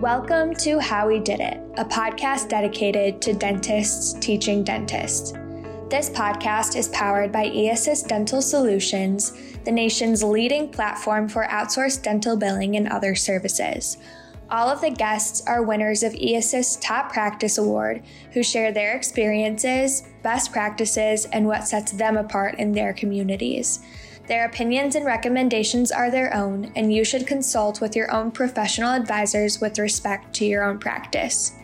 Welcome to How We Did It, a podcast dedicated to dentists teaching dentists. This podcast is powered by eAssist Dental Solutions, the nation's leading platform for outsourced dental billing and other services. All of the guests are winners of eAssist's Top Practice Award who share their experiences, best practices, and what sets them apart in their communities. Their opinions and recommendations are their own, and you should consult with your own professional advisors with respect to your own practice.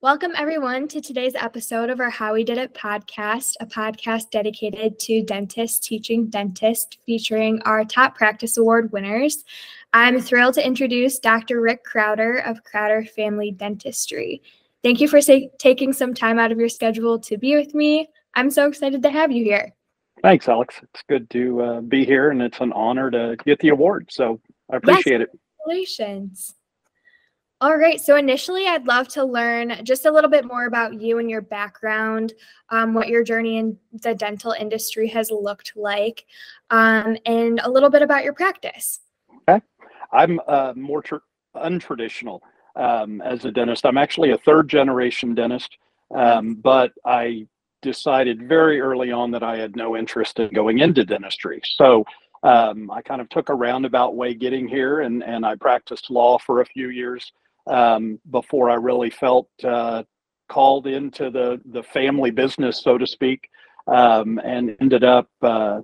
Welcome, everyone, to today's episode of our How We Did It podcast, a podcast dedicated to dentists teaching dentists, featuring our top practice award winners. I'm thrilled to introduce Dr. Ric Crowder of Crowder Family Dentistry. Thank you for taking some time out of your schedule to be with me. I'm so excited to have you here. Thanks, Alex. It's good to uh, be here, and it's an honor to get the award. So I appreciate yes, it. Congratulations. All right. So, initially, I'd love to learn just a little bit more about you and your background, um, what your journey in the dental industry has looked like, um, and a little bit about your practice. I'm uh, more tr- untraditional um, as a dentist. I'm actually a third generation dentist, um, but I decided very early on that I had no interest in going into dentistry. So um, I kind of took a roundabout way getting here, and, and I practiced law for a few years um, before I really felt uh, called into the, the family business, so to speak, um, and ended up uh,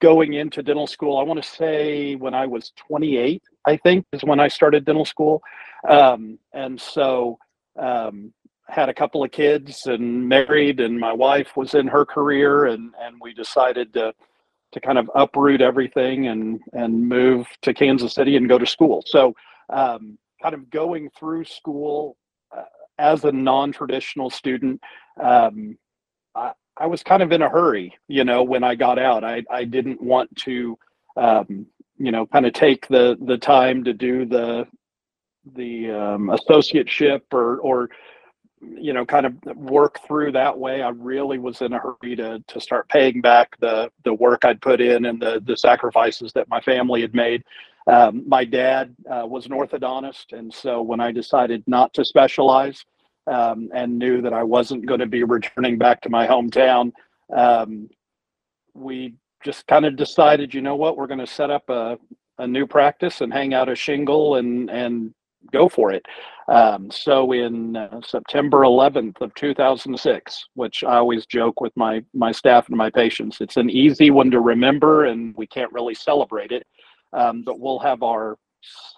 going into dental school. I want to say when I was 28, I think is when I started dental school. Um, and so um, had a couple of kids and married and my wife was in her career and, and we decided to, to kind of uproot everything and, and move to Kansas City and go to school. So um, kind of going through school uh, as a non-traditional student, um, I, I was kind of in a hurry, you know, when I got out. I, I didn't want to, um, you know, kind of take the the time to do the the um, associateship or or you know kind of work through that way. I really was in a hurry to to start paying back the the work I'd put in and the the sacrifices that my family had made. Um, my dad uh, was an orthodontist, and so when I decided not to specialize um, and knew that I wasn't going to be returning back to my hometown, um, we just kind of decided, you know what, we're going to set up a, a new practice and hang out a shingle and and go for it. Um, so in uh, September 11th of 2006, which I always joke with my my staff and my patients, it's an easy one to remember, and we can't really celebrate it, um, but we'll have our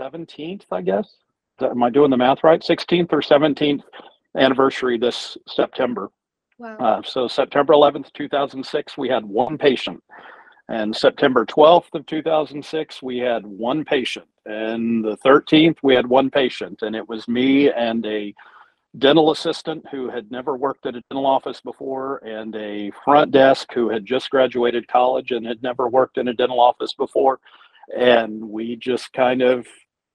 17th, I guess. Am I doing the math right? 16th or 17th anniversary this September. Wow. Uh, so September 11th, 2006, we had one patient. And September 12th of 2006, we had one patient. And the 13th, we had one patient. And it was me and a dental assistant who had never worked at a dental office before, and a front desk who had just graduated college and had never worked in a dental office before. And we just kind of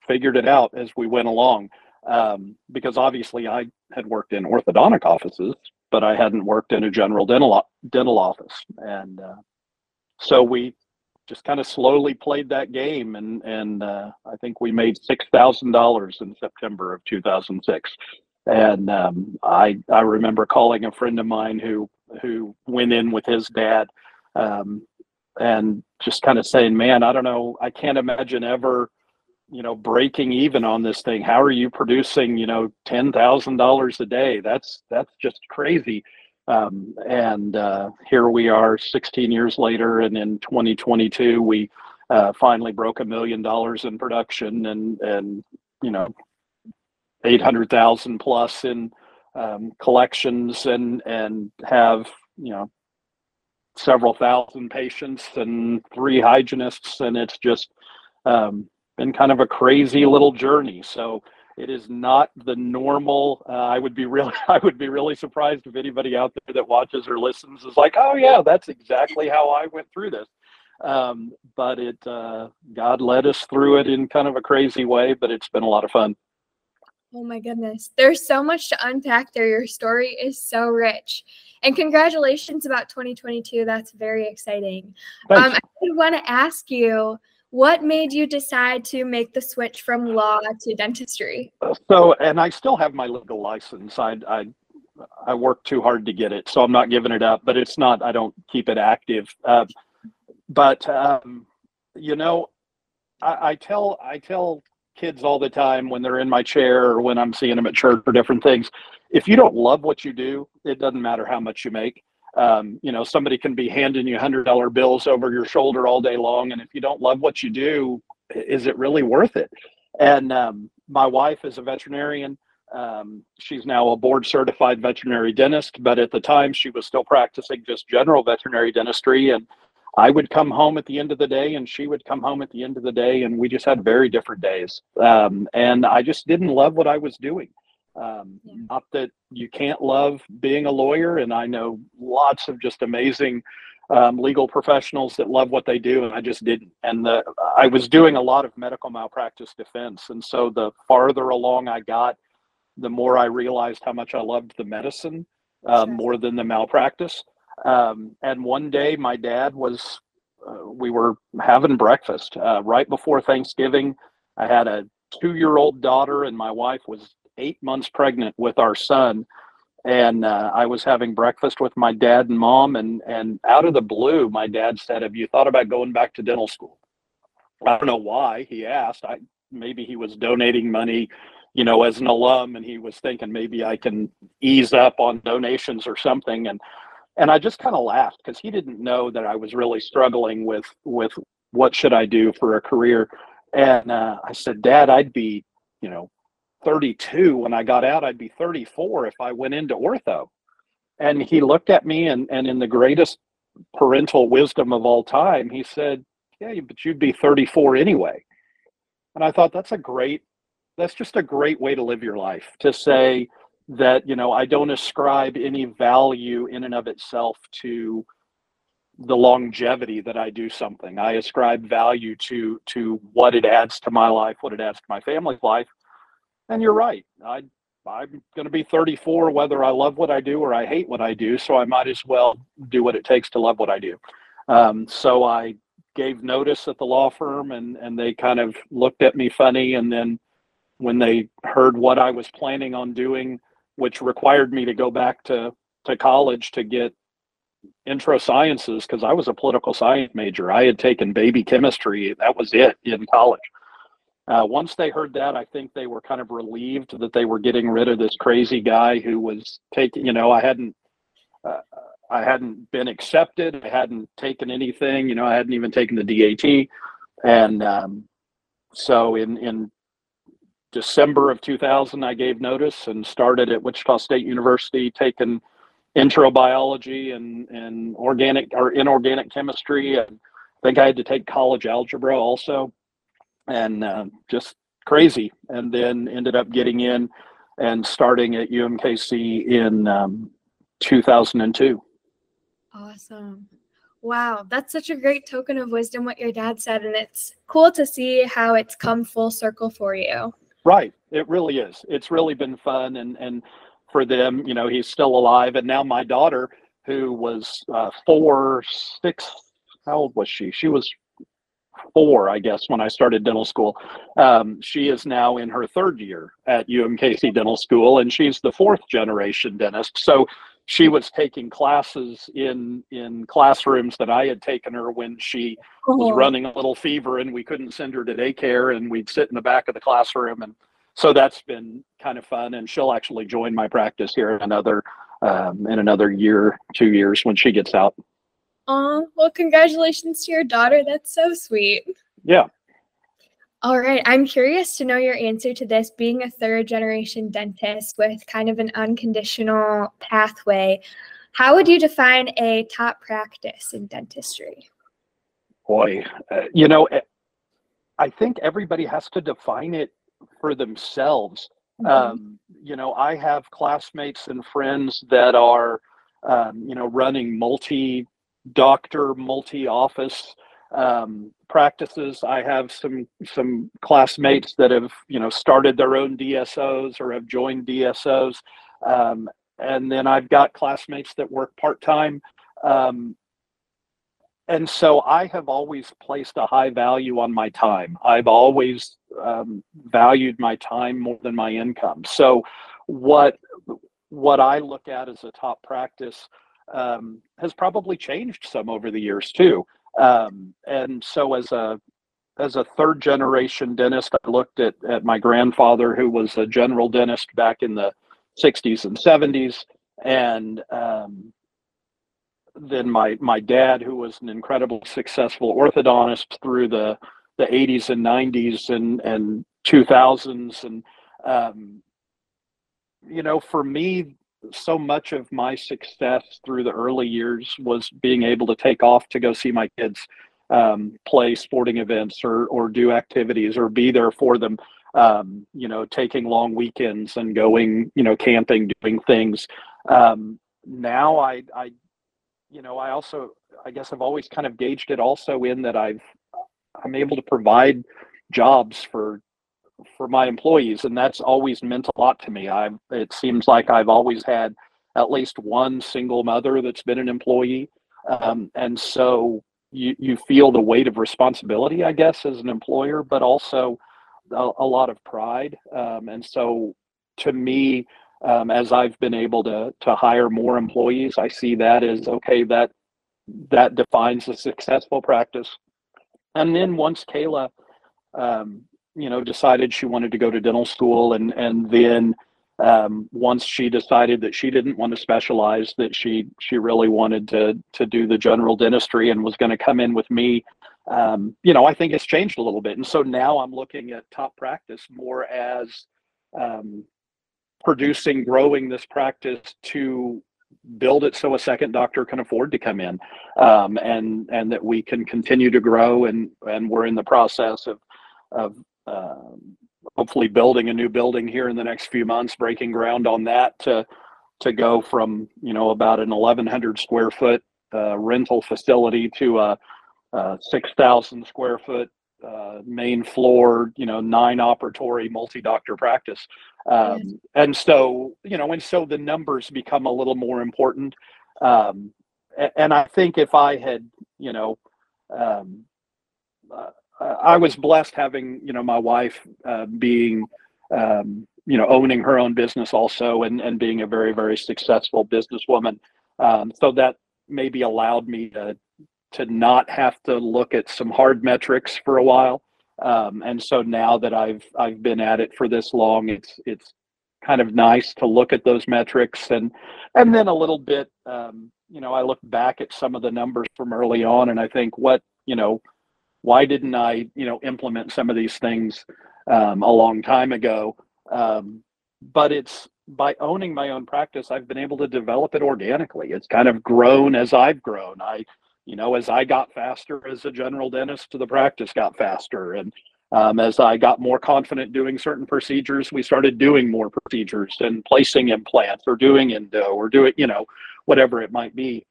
figured it out as we went along. Um, because obviously I had worked in orthodontic offices, but I hadn't worked in a general dental dental office, and uh, so we just kind of slowly played that game, and and uh, I think we made six thousand dollars in September of two thousand six, and um, I I remember calling a friend of mine who who went in with his dad, um, and just kind of saying, man, I don't know, I can't imagine ever you know breaking even on this thing. How are you producing you know $10,000 a day? That's that's just crazy. Um, and uh, here we are 16 years later and in 2022 we uh, finally broke a million dollars in production and and you know 800,000 plus in um, collections and and have you know several thousand patients and three hygienists. And it's just um, been kind of a crazy little journey. So it is not the normal. Uh, I would be really, I would be really surprised if anybody out there that watches or listens is like, oh yeah, that's exactly how I went through this. Um, but it, uh, God led us through it in kind of a crazy way. But it's been a lot of fun. Oh my goodness. There's so much to unpack there. Your story is so rich. And congratulations about 2022. That's very exciting. Um, I want to ask you what made you decide to make the switch from law to dentistry? So, and I still have my legal license. I, I, I too hard to get it, so I'm not giving it up, but it's not, I don't keep it active. Uh, but, um, you know, I, I tell, I tell kids all the time when they're in my chair or when I'm seeing them at church or different things. If you don't love what you do, it doesn't matter how much you make. Um, you know, somebody can be handing you hundred dollar bills over your shoulder all day long, and if you don't love what you do, is it really worth it? And um, my wife is a veterinarian. Um, she's now a board certified veterinary dentist, but at the time she was still practicing just general veterinary dentistry. And I would come home at the end of the day, and she would come home at the end of the day, and we just had very different days. Um, and I just didn't love what I was doing. Um, yeah. Not that you can't love being a lawyer, and I know lots of just amazing um, legal professionals that love what they do, and I just didn't. And the, I was doing a lot of medical malpractice defense, and so the farther along I got, the more I realized how much I loved the medicine uh, sure. more than the malpractice. Um, and one day, my dad was, uh, we were having breakfast uh, right before Thanksgiving. I had a two year old daughter, and my wife was eight months pregnant with our son. And uh, I was having breakfast with my dad and mom, and, and out of the blue, my dad said, Have you thought about going back to dental school? I don't know why he asked. I maybe he was donating money, you know, as an alum, and he was thinking maybe I can ease up on donations or something. And and I just kind of laughed because he didn't know that I was really struggling with with what should I do for a career. And uh, I said, Dad, I'd be, you know, 32 when I got out. I'd be 34 if I went into ortho. And he looked at me and, and in the greatest parental wisdom of all time, he said, Yeah, but you'd be 34 anyway. And I thought that's a great, that's just a great way to live your life to say, that you know i don't ascribe any value in and of itself to the longevity that i do something i ascribe value to to what it adds to my life what it adds to my family's life and you're right i i'm going to be 34 whether i love what i do or i hate what i do so i might as well do what it takes to love what i do um, so i gave notice at the law firm and and they kind of looked at me funny and then when they heard what i was planning on doing which required me to go back to, to college to get intro sciences because I was a political science major. I had taken baby chemistry. That was it in college. Uh, once they heard that, I think they were kind of relieved that they were getting rid of this crazy guy who was taking, you know, I hadn't, uh, I hadn't been accepted. I hadn't taken anything, you know, I hadn't even taken the DAT. And um, so in, in December of 2000, I gave notice and started at Wichita State University, taking intro biology and, and organic or inorganic chemistry. And I think I had to take college algebra also, and uh, just crazy. And then ended up getting in and starting at UMKC in um, 2002. Awesome. Wow, that's such a great token of wisdom what your dad said, and it's cool to see how it's come full circle for you. Right. It really is. It's really been fun. And, and for them, you know, he's still alive. And now my daughter, who was uh, four, six, how old was she? She was four, I guess, when I started dental school. Um, she is now in her third year at UMKC Dental School, and she's the fourth generation dentist. So she was taking classes in in classrooms that I had taken her when she oh. was running a little fever and we couldn't send her to daycare and we'd sit in the back of the classroom and so that's been kind of fun and she'll actually join my practice here in another um, in another year two years when she gets out oh well congratulations to your daughter that's so sweet yeah all right. I'm curious to know your answer to this. Being a third generation dentist with kind of an unconditional pathway, how would you define a top practice in dentistry? Boy, uh, you know, eh, I think everybody has to define it for themselves. Mm-hmm. Um, you know, I have classmates and friends that are, um, you know, running multi doctor, multi office um, practices. I have some some classmates that have you know started their own DSOs or have joined DSOs, um, and then I've got classmates that work part time. Um, and so I have always placed a high value on my time. I've always um, valued my time more than my income. So what what I look at as a top practice um, has probably changed some over the years too. Um, and so as a as a third generation dentist, I looked at, at my grandfather, who was a general dentist back in the 60s and 70s, and um, then my my dad, who was an incredible successful orthodontist through the the 80s and 90s and and 2000s, and um, you know, for me, so much of my success through the early years was being able to take off to go see my kids um, play sporting events or or do activities or be there for them. Um, you know, taking long weekends and going, you know, camping, doing things. Um, now I, I, you know, I also, I guess I've always kind of gauged it also in that I've, I'm able to provide jobs for for my employees and that's always meant a lot to me. I it seems like i've always had at least one single mother that's been an employee. Um, and so you, you feel the weight of responsibility i guess as an employer but also a, a lot of pride. Um, and so to me um, as i've been able to to hire more employees i see that as okay that that defines a successful practice. And then once kayla um, you know decided she wanted to go to dental school and and then um, once she decided that she didn't want to specialize that she she really wanted to to do the general dentistry and was going to come in with me um, you know i think it's changed a little bit. And so now i'm looking at top practice more as um, producing growing this practice to build it so a second doctor can afford to come in um, and and that we can continue to grow and and we're in the process of of um, hopefully building a new building here in the next few months, breaking ground on that to to go from you know about an 1,100 square foot uh, rental facility to a, a 6,000 square foot uh, main floor, you know, nine operatory multi-doctor practice. Um, yes. And so, you know, and so the numbers become a little more important. Um, and I think if I had, you know, um, uh, I was blessed having you know my wife uh, being um, you know owning her own business also and and being a very very successful businesswoman. Um, so that maybe allowed me to to not have to look at some hard metrics for a while. Um, and so now that I've I've been at it for this long, it's it's kind of nice to look at those metrics and and then a little bit um, you know I look back at some of the numbers from early on and I think what you know why didn't I, you know, implement some of these things um, a long time ago? Um, but it's by owning my own practice, I've been able to develop it organically. It's kind of grown as I've grown. I, you know, as I got faster as a general dentist, the practice got faster, and um, as I got more confident doing certain procedures, we started doing more procedures and placing implants or doing endo or doing, you know, whatever it might be.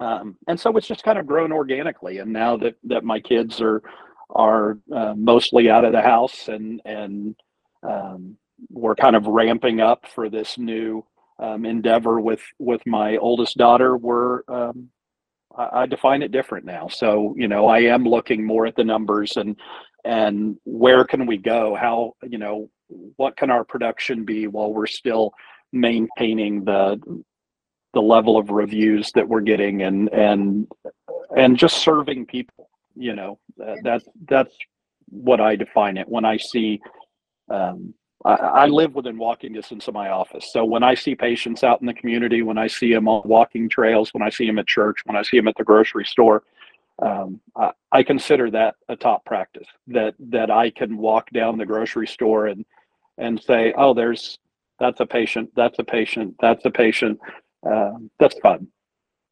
Um, and so it's just kind of grown organically. And now that, that my kids are are uh, mostly out of the house and and um, we're kind of ramping up for this new um, endeavor with with my oldest daughter, we're um, I, I define it different now. So you know I am looking more at the numbers and and where can we go? How you know what can our production be while we're still maintaining the the level of reviews that we're getting and and and just serving people you know that, that that's what i define it. When i see um, I, I, live within walking distance of my office. So when i see patients out in the community when i see them on walking trails when i see them at church when i see them at the grocery store um, I, I consider that a top practice that that i can walk down the grocery store and and say oh there's that's a patient that's a patient that's a patient um, that's fun.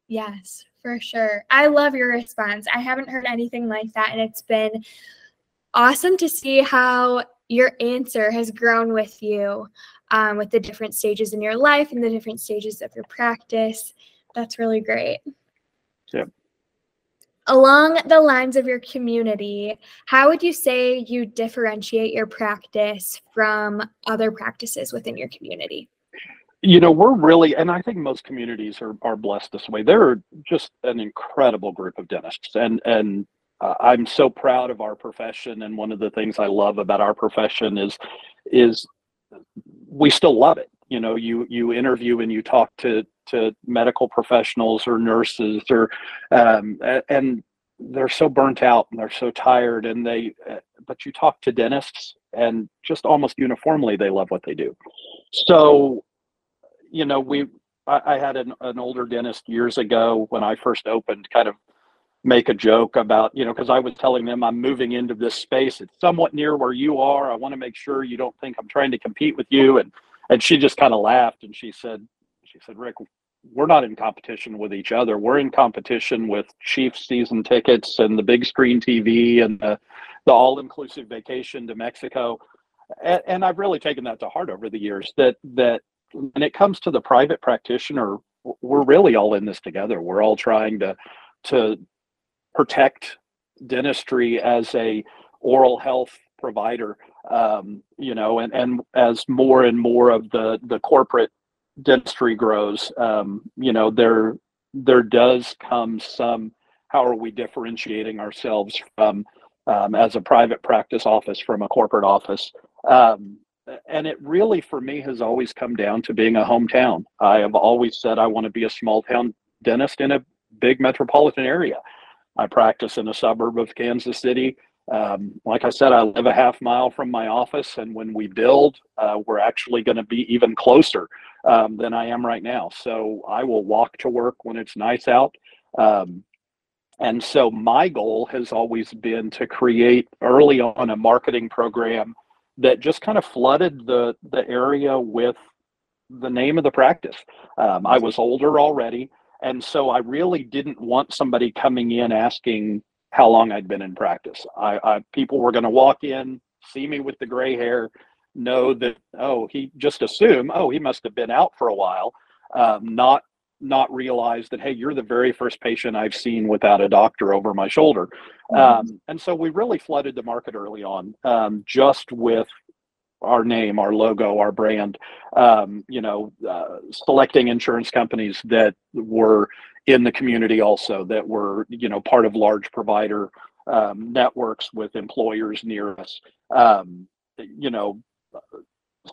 Yes, for sure. I love your response. I haven't heard anything like that, and it's been awesome to see how your answer has grown with you um, with the different stages in your life and the different stages of your practice. That's really great. Yep. Along the lines of your community, how would you say you differentiate your practice from other practices within your community? You know, we're really, and I think most communities are, are blessed this way. They're just an incredible group of dentists, and and uh, I'm so proud of our profession. And one of the things I love about our profession is is we still love it. You know, you you interview and you talk to to medical professionals or nurses or um, and they're so burnt out and they're so tired and they uh, but you talk to dentists and just almost uniformly they love what they do so you know we i, I had an, an older dentist years ago when i first opened kind of make a joke about you know because i was telling them i'm moving into this space it's somewhat near where you are i want to make sure you don't think i'm trying to compete with you and and she just kind of laughed and she said she said rick we're not in competition with each other. We're in competition with Chiefs season tickets and the big screen TV and the, the all inclusive vacation to Mexico. And, and, I've really taken that to heart over the years that that when it comes to the private practitioner, we're really all in this together. We're all trying to to protect dentistry as a oral health provider um, you know and and as more and more of the the corporate dentistry grows, um, you know, there there does come some. How are we differentiating ourselves from um, as a private practice office from a corporate office? Um, and it really, for me, has always come down to being a hometown. I have always said I want to be a small town dentist in a big metropolitan area. I practice in a suburb of Kansas City. Um, like I said, I live a half mile from my office, and when we build, uh, we're actually going to be even closer um, than I am right now. So I will walk to work when it's nice out. Um, and so my goal has always been to create early on a marketing program that just kind of flooded the the area with the name of the practice. Um, I was older already, and so I really didn't want somebody coming in asking how long I'd been in practice. I, I people were going to walk in, see me with the gray hair, know that oh he just assume oh he must have been out for a while, um, not not realize that hey you're the very first patient I've seen without a doctor over my shoulder, mm-hmm. um, and so we really flooded the market early on um, just with our name, our logo, our brand, um, you know, uh, selecting insurance companies that were in the community also that were you know part of large provider um, networks with employers near us um, you know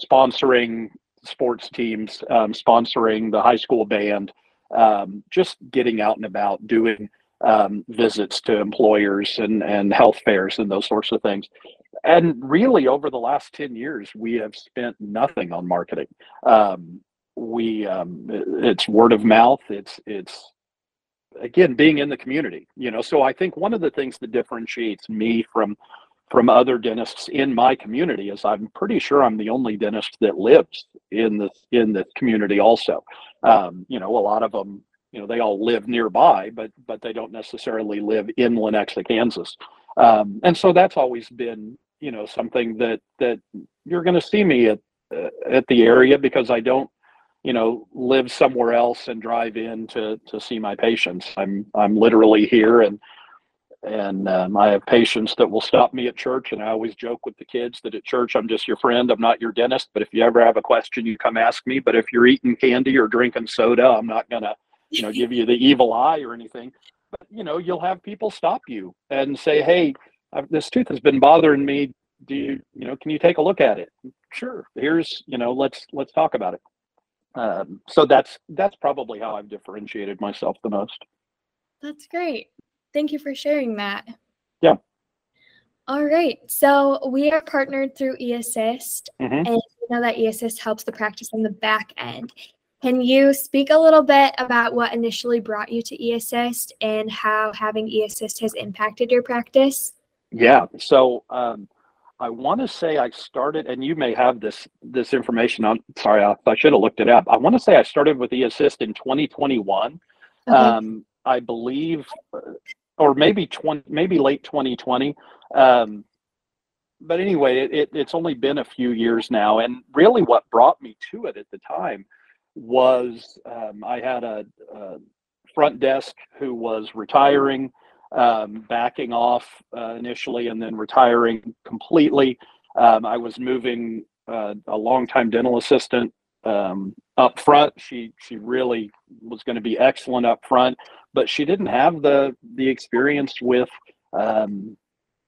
sponsoring sports teams um, sponsoring the high school band um, just getting out and about doing um, visits to employers and, and health fairs and those sorts of things. And really over the last 10 years we have spent nothing on marketing. Um, we it's word of mouth it's it's again being in the community you know? So i think one of the things that differentiates me from from other dentists in my community is i'm pretty sure i'm the only dentist that lives in the in the community also. Um, you know a lot of them you know they all live nearby but but they don't necessarily live in lenexa kansas. Um, and so that's always been you know something that that you're going to see me at uh, at the area because i don't you know live somewhere else and drive in to to see my patients. I'm i'm literally here and and um, i have patients that will stop me at church and i always joke with the kids that at church i'm just your friend i'm not your dentist but if you ever have a question you come ask me but if you're eating candy or drinking soda i'm not to you know give you the evil eye or anything but you know you'll have people stop you and say hey I've, this tooth has been bothering me do you you know can you take a look at it sure here's you know let's let's talk about it um, so that's that's probably how I've differentiated myself the most. That's great. Thank you for sharing that. Yeah. All right. So we are partnered through eAssist, mm-hmm. and you know that eAssist helps the practice on the back end. Can you speak a little bit about what initially brought you to eAssist and how having eAssist has impacted your practice? Yeah. So um, I want to say I started, and you may have this this information on. Sorry, I, I should have looked it up. I want to say I started with eAssist in 2021. Okay. Um, I believe, uh, or maybe 20, maybe late 2020. Um, but anyway, it, it, it's only been a few years now, and really, what brought me to it at the time was um, I had a, a, front desk who was retiring. um, backing off uh, initially and then retiring completely. Um, I was moving uh, a longtime dental assistant um, up front. She she really was going to be excellent up front, but she didn't have the the experience with um,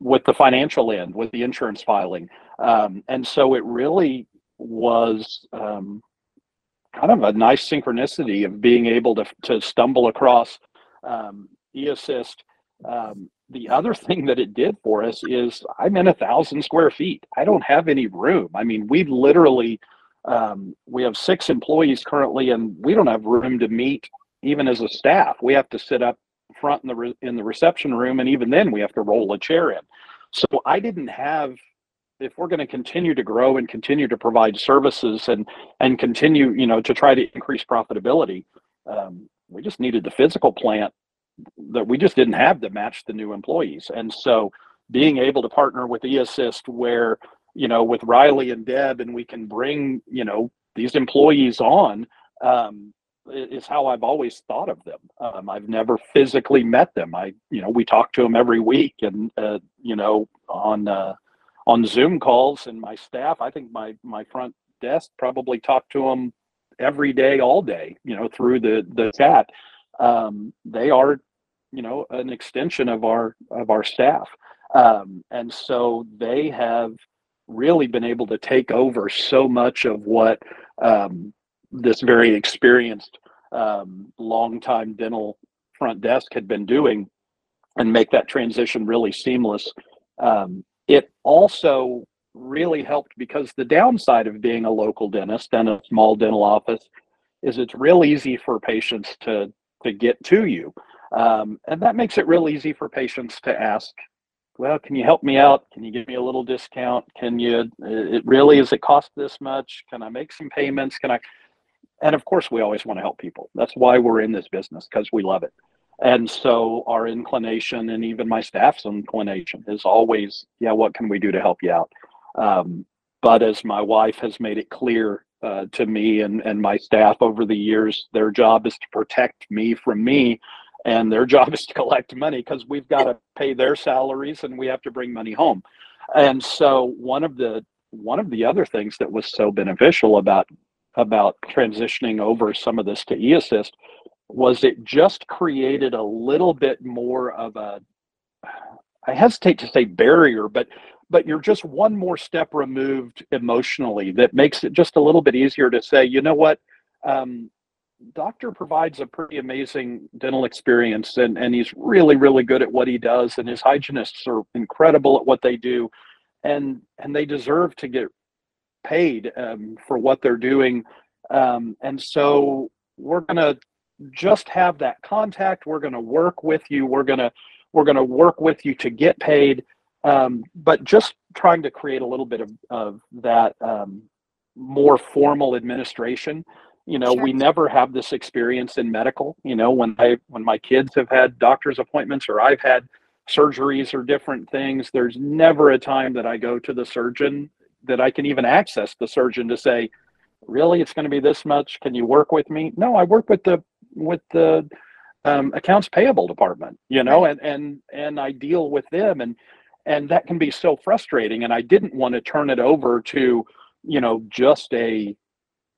with the financial end, with the insurance filing, um, and so it really was um, kind of a nice synchronicity of being able to to stumble across um, eAssist. Um, the other thing that it did for us is I'm in a thousand square feet. I don't have any room. I mean, we literally um, we have six employees currently, and we don't have room to meet even as a staff. We have to sit up front in the re- in the reception room, and even then, we have to roll a chair in. So I didn't have. If we're going to continue to grow and continue to provide services and and continue, you know, to try to increase profitability, um, we just needed the physical plant that we just didn't have to match the new employees. And so, being able to partner with eAssist, where you know, with Riley and Deb, and we can bring, you know, these employees on, um, is how I've always thought of them. Um, I've never physically met them. I, you know, we talk to them every week, and uh, you know, on uh, on Zoom calls, and my staff. I think my my front desk probably talk to them every day, all day. You know, through the the chat. Um, they are, you know, an extension of our of our staff, um, and so they have really been able to take over so much of what um, this very experienced um, long-time dental front desk had been doing and make that transition really seamless. Um, it also really helped because the downside of being a local dentist and a small dental office is it's real easy for patients to to get to you. Um, and that makes it real easy for patients to ask well, can you help me out? Can you give me a little discount? Can you, it really, is it cost this much? Can I make some payments? Can I, and of course, we always want to help people. That's why we're in this business because we love it. And so our inclination and even my staff's inclination is always, yeah, what can we do to help you out? Um, but as my wife has made it clear uh, to me and, and my staff over the years, their job is to protect me from me and their job is to collect money because we've got to pay their salaries and we have to bring money home. And so one of the one of the other things that was so beneficial about about transitioning over some of this to eAssist was it just created a little bit more of a I hesitate to say barrier, but but you're just one more step removed emotionally that makes it just a little bit easier to say, you know what, um, doctor provides a pretty amazing dental experience and, and he's really really good at what he does and his hygienists are incredible at what they do. And and they deserve to get paid um, for what they're doing. Um, and so we're to just have that contact. We're to work with you. We're to we're to work with you to get paid. Um, but just trying to create a little bit of, of that um, more formal administration you know sure. we never have this experience in medical you know when i when my kids have had doctor's appointments or i've had surgeries or different things there's never a time that i go to the surgeon that i can even access the surgeon to say really it's going to be this much can you work with me no i work with the with the um, accounts payable department you know right. and and and i deal with them and and that can be so frustrating and i didn't want to turn it over to you know just a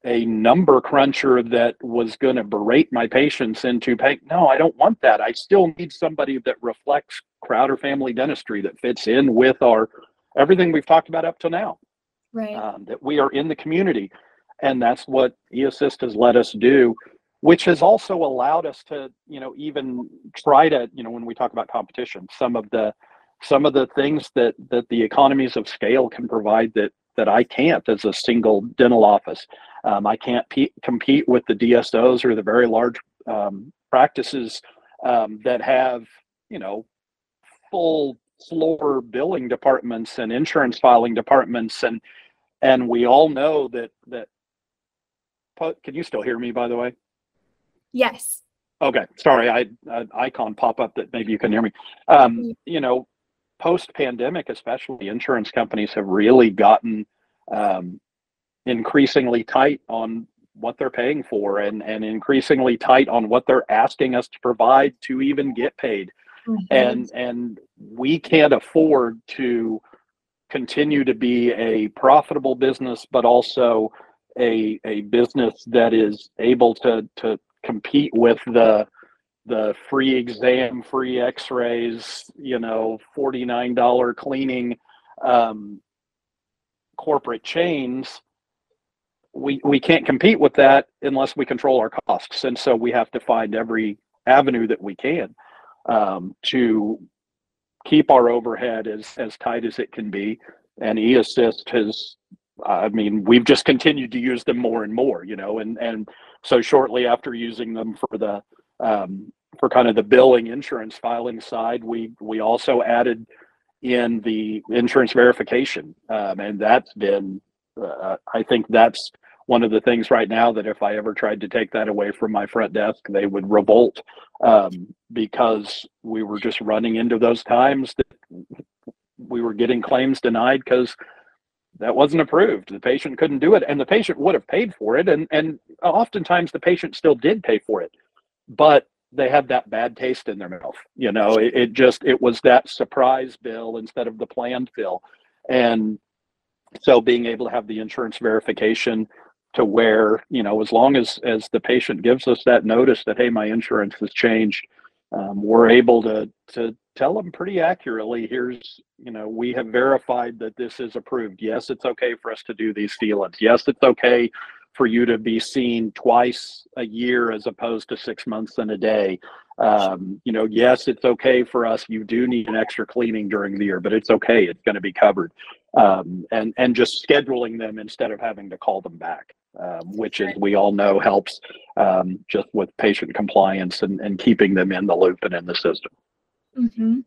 a number cruncher that was going to berate my patients into paying. No, I don't want that. I still need somebody that reflects Crowder family dentistry that fits in with our everything we've talked about up to now. Right. Um, that we are in the community, and that's what eAssist has let us do, which has also allowed us to, you know, even try to, you know, when we talk about competition, some of the some of the things that that the economies of scale can provide that that I can't as a single dental office. Um, I can't pe- compete with the DSOs or the very large um, practices um, that have, you know, full floor billing departments and insurance filing departments, and and we all know that that. Can you still hear me? By the way. Yes. Okay, sorry, I an icon pop up that maybe you can hear me. Um, mm-hmm. you know, post pandemic, especially insurance companies have really gotten um, increasingly tight on what they're paying for and, and increasingly tight on what they're asking us to provide to even get paid. mm-hmm. and and we can't afford to continue to be a profitable business, but also a a business that is able to to compete with the the free exam, free X-rays, you know, forty nine dollar cleaning um, corporate chains. We we can't compete with that unless we control our costs, and so we have to find every avenue that we can um, to keep our overhead as as tight as it can be. And eAssist has, I mean, we've just continued to use them more and more, you know, and and so shortly after using them for the um, for kind of the billing insurance filing side, we we also added in the insurance verification, um, and that's been, uh, I think that's one of the things right now that if I ever tried to take that away from my front desk, they would revolt um, because we were just running into those times that we were getting claims denied because that wasn't approved. The patient couldn't do it, and the patient would have paid for it, and and oftentimes the patient still did pay for it, but they had that bad taste in their mouth. You know, it, it just it was that surprise bill instead of the planned bill, and so being able to have the insurance verification to where you know as long as as the patient gives us that notice that hey my insurance has changed um, we're able to to tell them pretty accurately here's you know we have verified that this is approved. Yes it's okay for us to do these sealants yes it's okay for you to be seen twice a year as opposed to six months in a day um, you know yes it's okay for us you do need an extra cleaning during the year but it's okay it's going to be covered um, and and just scheduling them instead of having to call them back um, which is we all know helps um, just with patient compliance and, and keeping them in the loop and in the system. Mm-hmm.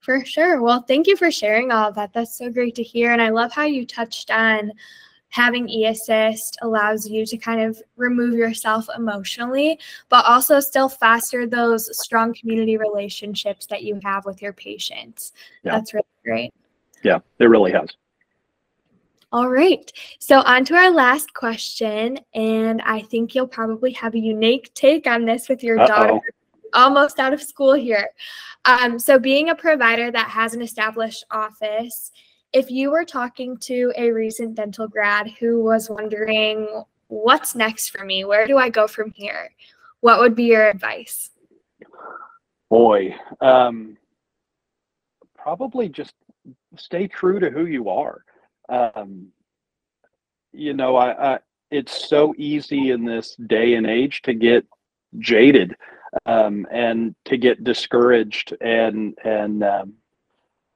For sure. Well, thank you for sharing all of that. That's so great to hear. And I love how you touched on having e assist allows you to kind of remove yourself emotionally, but also still foster those strong community relationships that you have with your patients. Yeah. That's really great. Yeah, it really has. All right. So, on to our last question. And I think you'll probably have a unique take on this with your Uh-oh. daughter almost out of school here. Um, so, being a provider that has an established office, if you were talking to a recent dental grad who was wondering, what's next for me? Where do I go from here? What would be your advice? Boy, um, probably just stay true to who you are um, you know, I, I, it's so easy in this day and age to get jaded um, and to get discouraged and and um,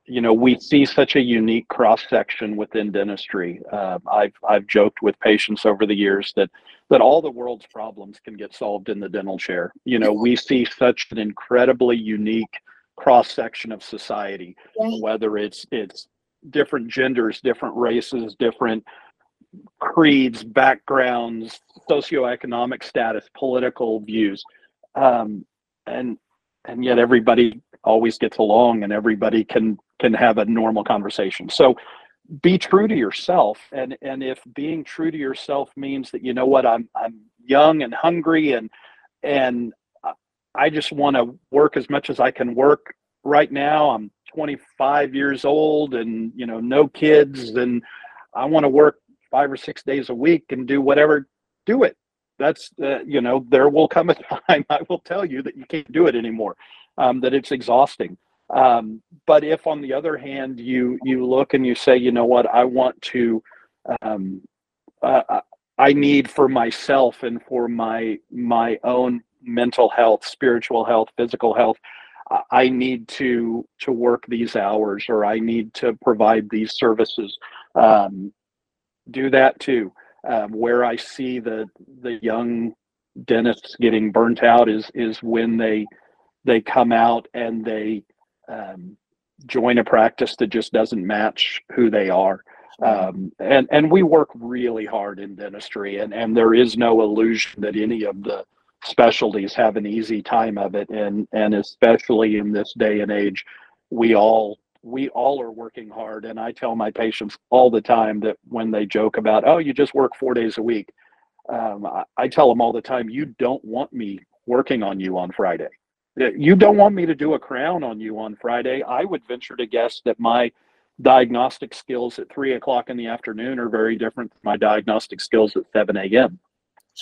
you know we see such a unique cross section within dentistry. Uh, I've I've joked with patients over the years that that all the world's problems can get solved in the dental chair. You know, we see such an incredibly unique cross section of society, whether it's it's different genders, different races, different creeds, backgrounds, socioeconomic status, political views, um, and and yet everybody always gets along, and everybody can can have a normal conversation. So be true to yourself, and and if being true to yourself means that you know what I'm I'm young and hungry and and I just want to work as much as I can work right now. I'm 25 years old and you know no kids and i want to work five or six days a week and do whatever do it that's uh, you know there will come a time i will tell you that you can't do it anymore um, that it's exhausting um, but if on the other hand you you look and you say you know what i want to um, uh, i need for myself and for my my own mental health spiritual health physical health I need to to work these hours or I need to provide these services. Um, do that too. Um, where I see the the young dentists getting burnt out is is when they they come out and they um, join a practice that just doesn't match who they are. Um, and and we work really hard in dentistry, and and there is no illusion that any of the specialties have an easy time of it. And and especially in this day and age we all we all are working hard. And i tell my patients all the time that when they joke about oh you just work four days a week um, I, I tell them all the time you don't want me working on you on friday you don't want me to do a crown on you on Friday. I would venture to guess that my diagnostic skills at three o'clock in the afternoon are very different from my diagnostic skills at 7 a.m.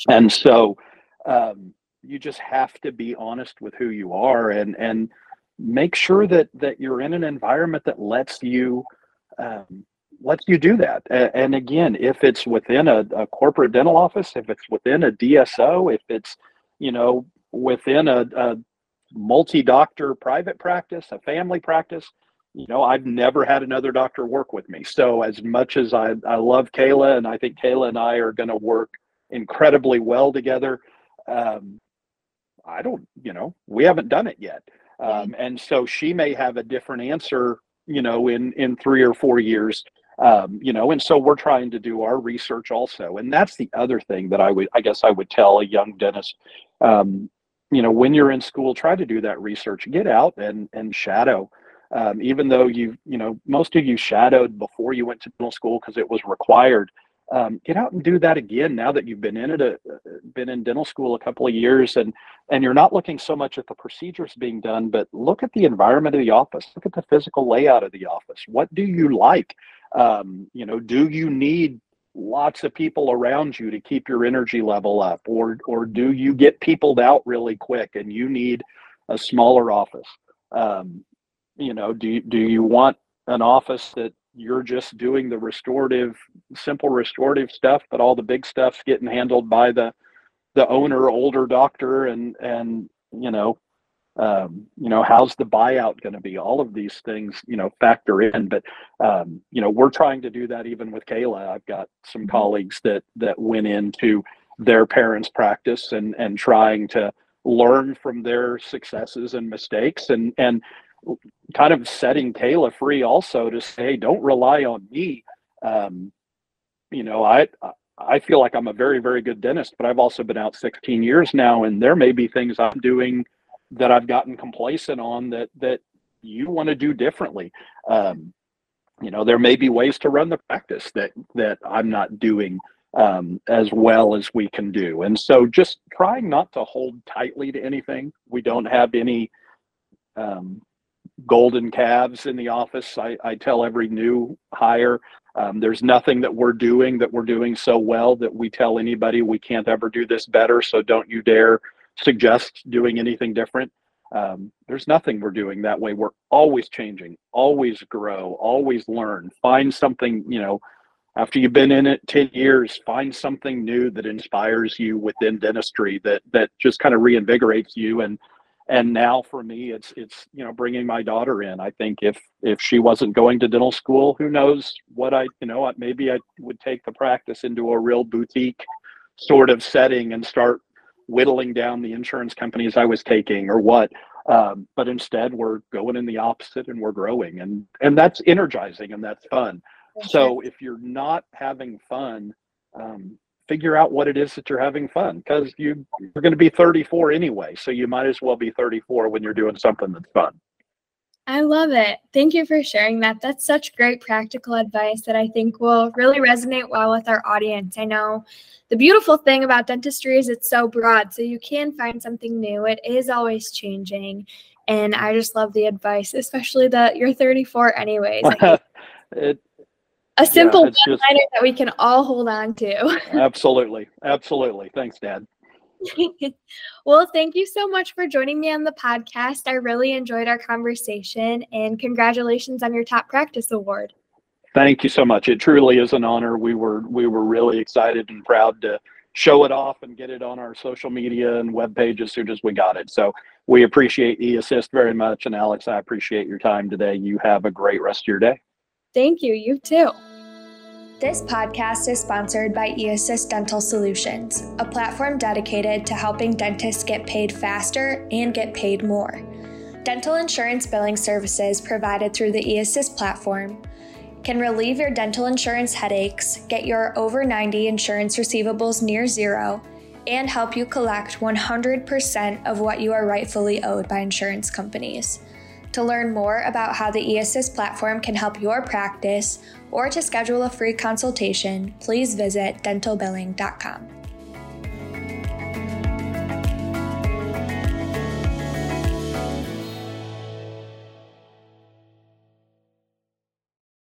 And so um, you just have to be honest with who you are and, and make sure that, that you're in an environment that lets you, um, lets you do that. And again, if it's within a, a corporate dental office, if it's within a DSO, if it's, you know, within a, a multi-doctor private practice, a family practice, you know, I've never had another doctor work with me. So as much as I, I love Kayla and I think Kayla and I are going to work incredibly well together, um, I don't, you know, we haven't done it yet. Um, and so she may have a different answer, you know, in, in three or four years, um, you know, and so we're trying to do our research also. And that's the other thing that I would, I guess I would tell a young dentist, um, you know, when you're in school, try to do that research, get out and, and shadow. Um, even though you you know most of you shadowed before you went to dental school because it was required um, get out and do that again now that you've been in it a, uh, been in dental school a couple of years and and you're not looking so much at the procedures being done but look at the environment of the office. Look at the physical layout of the office. What do you like? Um, you know do you need lots of people around you to keep your energy level up or or do you get peopled out really quick and you need a smaller office? Um, you know do do you want an office that you're just doing the restorative simple restorative stuff but all the big stuff's getting handled by the the owner older doctor and and you know um, you know how's the buyout going to be all of these things you know factor in but um, you know we're trying to do that even with kayla i've got some mm-hmm. colleagues that that went into their parents practice and and trying to learn from their successes and mistakes and and kind of setting Kayla free also to say, don't rely on me. Um, you know, I I feel like I'm a very very good dentist, but I've also been out 16 years now, and there may be things I'm doing that I've gotten complacent on that that you want to do differently. Um, you know, there may be ways to run the practice that that I'm not doing um, as well as we can do, and so just trying not to hold tightly to anything. We don't have any um, golden calves in the office. I, I tell every new hire, um, there's nothing that we're doing that we're doing so well that we tell anybody we can't ever do this better. So don't you dare suggest doing anything different. Um, there's nothing we're doing that way. We're always changing, always grow, always learn. Find something, you know, after you've been in it 10 years, find something new that inspires you within dentistry that that just kind of reinvigorates you and and now for me it's it's you know bringing my daughter in i think if if she wasn't going to dental school who knows what i you know maybe i would take the practice into a real boutique sort of setting and start whittling down the insurance companies i was taking or what um, but instead we're going in the opposite and we're growing and and that's energizing and that's fun so if you're not having fun um, figure out what it is that you're having fun because you, you're going to be 34 anyway. So you might as well be 34 when you're doing something that's fun. I love it. Thank you for sharing that. That's such great practical advice that I think will really resonate well with our audience. I know the beautiful thing about dentistry is it's so broad, so you can find something new. It is always changing. And I just love the advice, especially that you're 34 anyways. it, a simple yeah, one liner that we can all hold on to. absolutely. Absolutely. Thanks, Dad. well, thank you so much for joining me on the podcast. I really enjoyed our conversation and congratulations on your top practice award. Thank you so much. It truly is an honor. We were we were really excited and proud to show it off and get it on our social media and web page as soon as we got it. So we appreciate eAssist very much. And Alex, I appreciate your time today. You have a great rest of your day. Thank you. You too. This podcast is sponsored by eAssist Dental Solutions, a platform dedicated to helping dentists get paid faster and get paid more. Dental insurance billing services provided through the eAssist platform can relieve your dental insurance headaches, get your over 90 insurance receivables near zero, and help you collect 100% of what you are rightfully owed by insurance companies. To learn more about how the eAssist platform can help your practice or to schedule a free consultation, please visit dentalbilling.com.